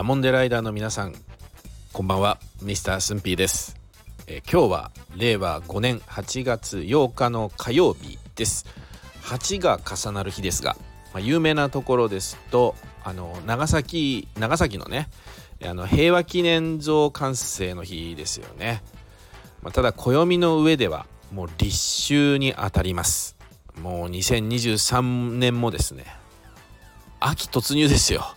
ダモンデライダーの皆さんこんばんは。ミスタースンピーです、えー、今日は令和5年8月8日の火曜日です。8が重なる日ですが、まあ、有名なところですとあの長崎長崎のねあの平和記念像完成の日ですよね、まあ、ただ暦の上ではもう立秋にあたります。もう2023年もですね秋突入ですよ。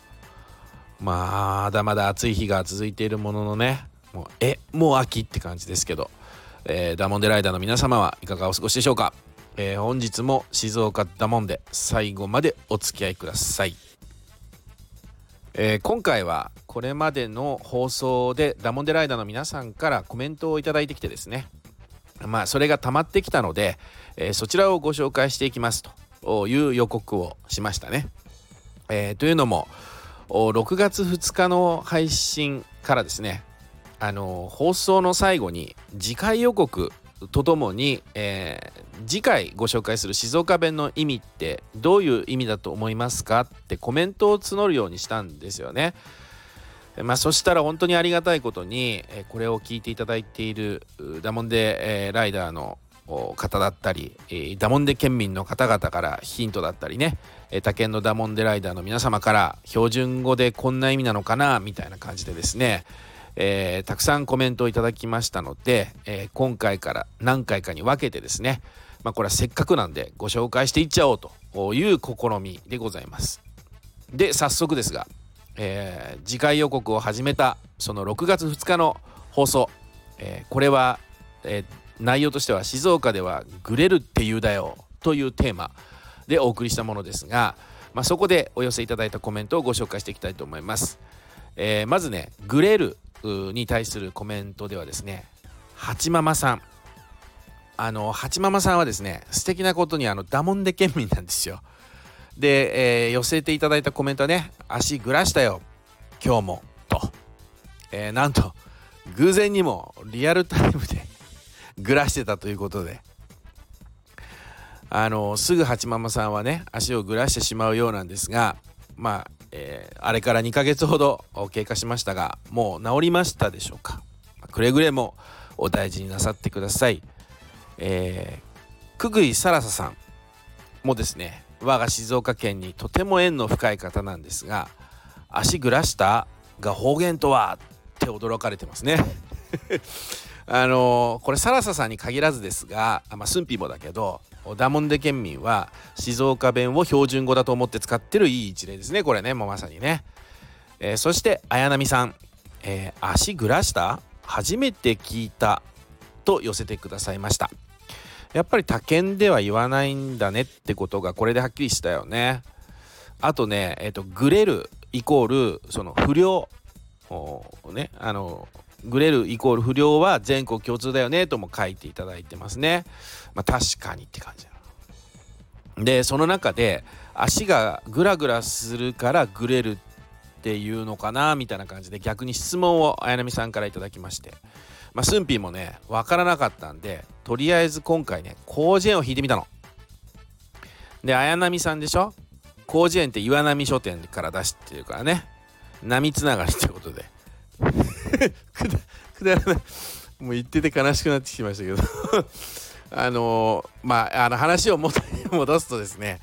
まだまだ暑い日が続いているもののねもうえもう秋って感じですけど、えー、ダモンデライダーの皆様はいかがお過ごしでしょうか、えー、本日も静岡ダモンデ最後までお付き合いください、えー、今回はこれまでの放送でダモンデライダーの皆さんからコメントを頂いてきてですね。まあそれが溜まってきたので、え、そちらをご紹介していきますという予告をしましたね。え、というのも6月2日の配信からですねあの放送の最後に次回予告とともに、えー、次回ご紹介する静岡弁の意味ってどういう意味だと思いますかってコメントを募るようにしたんですよね。まあ、そしたら本当にありがたいことに、えこれを聞いていただいているダモンデ、え、ライダーの方だったり、えー、ダモンデ県民の方々からヒントだったりね、えー、他県のダモンデライダーの皆様から標準語でこんな意味なのかなみたいな感じでですね、えー、たくさんコメントをいただきましたので、えー、今回から何回かに分けてですね、まあ、これはせっかくなんでご紹介していっちゃおうという試みでございます。で早速ですがえー、次回予告を始めたその6月2日の放送、えー、これは、えー、内容としては静岡ではグレるって言うだよというテーマでお送りしたものですが、まあ、そこでお寄せいただいたコメントをご紹介していきたいと思います、えー、まずねグレるに対するコメントではですねハチママさん。あのハチママさんはですね素敵なことにあのダモンデ県民なんですよ。で、えー、寄せていただいたコメントはね足ぐらしたよ今日もと、えー、なんと偶然にもリアルタイムでぐらしてたということで。あのすぐ八ママさんはね足をぐらしてしまうようなんですがまあ、えー、あれから2ヶ月ほど経過しましたがもう治りましたでしょうか。くれぐれもお大事になさってください。えー、くぐいさらささんもですね我が静岡県にとても縁の深い方なんですが足ぐらしたが方言とはって驚かれてますね。あの、これサラサさんに限らずですが、まあ、スンピもだけどダモンデ県民は静岡弁を標準語だと思って使ってるいい一例ですねこれね。もうまさにね、えー、そして綾波さん、えー、足ぐらした？初めて聞いたと寄せてくださいました。やっぱり他県では言わないんだねってことがこれではっきりしたよね。あとね、えっ、ー、と、グレるイコール、その不良、ね、あの、グレるイコール不良は全国共通だよねとも書いていただいてますね。まあ確かにって感じで、その中で足がグラグラするからグレるっていうのかなみたいな感じで逆に質問を綾波さんから頂きまして。まあ、スンピーもね、わからなかったんで、とりあえず今回ね、広辞苑を引いてみたの。で、綾波さんでしょ？広辞苑って岩波書店から出してるからね。波つながりってことで。くだらない。もう言ってて悲しくなってきましたけど あのー、まあ、あの話を元に戻すとですね、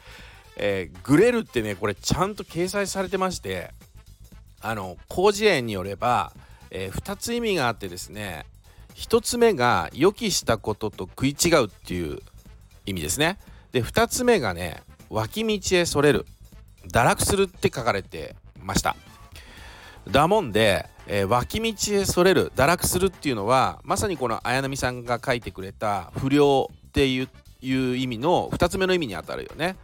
えー、グレルってね、これちゃんと掲載されてまして、あの、広辞苑によれば、えー、2つ意味があってですね、1つ目が予期したことと食い違うっていう意味ですね。で2つ目がね脇道へそれる堕落するって書かれてました。だもんで、えー、脇道へそれる堕落するっていうのはまさにこの綾波さんが書いてくれた不良っていういう意味の2つ目の意味にあたるよね。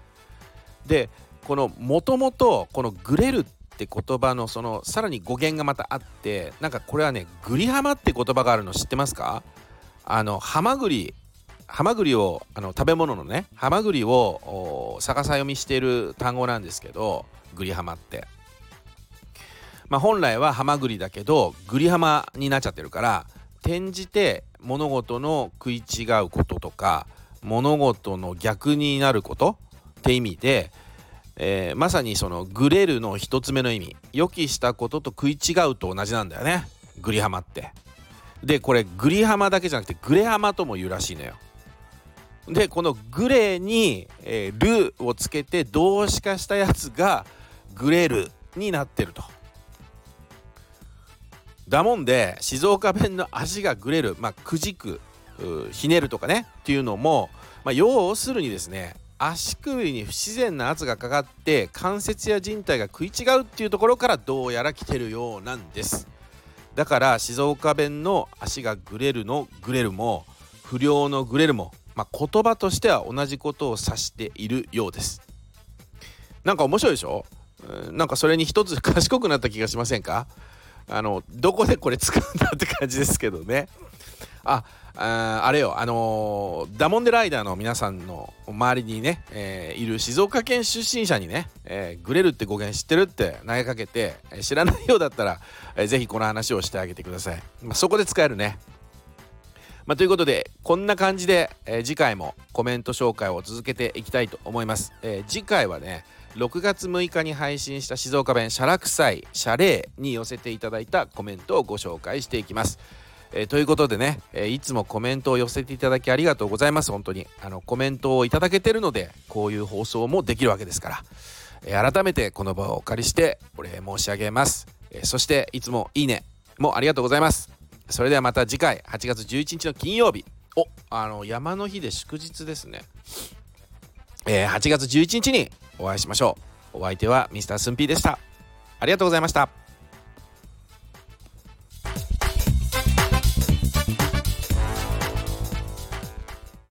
でこのもともとこのグレるって言葉のそのさらに語源がまたあってなんかこれはねグリハマって言葉があるの知ってますか？あのハマグリハマグリをあの食べ物のねハマグリを逆さ読みしている単語なんですけどグリハマってまあ本来はハマグリだけどグリハマになっちゃってるから転じて物事の食い違うこととか物事の逆になることって意味でえー、まさにそのグレるの一つ目の意味予期したことと食い違うと同じなんだよねグリハマって。でこれグリハマだけじゃなくてグレハマとも言うらしいのよ。でこのグレに、えー、ルをつけて動詞化したやつがグレルになってると。だもんで静岡弁の足がグレるまあくじくひねるとかねっていうのも、まあ、要するにですね足首に不自然な圧がかかって関節や靭帯が食い違うっていうところからどうやら来てるようなんです。だから静岡弁の足がグレるのグレるも不良のグレるも、まあ、言葉としては同じことを指しているようです。なんか面白いでしょ？なんかそれに一つ賢くなった気がしませんか？あのどこでこれ使うんだって感じですけどね。あああれよ。あのー、ダモンデライダーの皆さんの周りにね、えー、いる静岡県出身者にね、えー、グレるって語源知ってるって投げかけて、知らないようだったら、えー、ぜひこの話をしてあげてください、まあ、そこで使えるね。まあ、ということでこんな感じで、え次回もコメント紹介を続けていきたいと思います、え次回はね6月6日に配信した静岡弁「シャラクサイ」「シャレー」に寄せていただいたコメントをご紹介していきます。えー、ということでね、えー、いつもコメントを寄せていただきありがとうございます。本当にあのコメントをいただけてるのでこういう放送もできるわけですから、えー、改めてこの場をお借りしてお礼申し上げます、えそしていつもいいねもありがとうございます。それではまた次回8月11日の金曜日。おあの山の日で祝日ですね。え8月11日にお会いしましょうお相手は Mr. スンピーでしたありがとうございました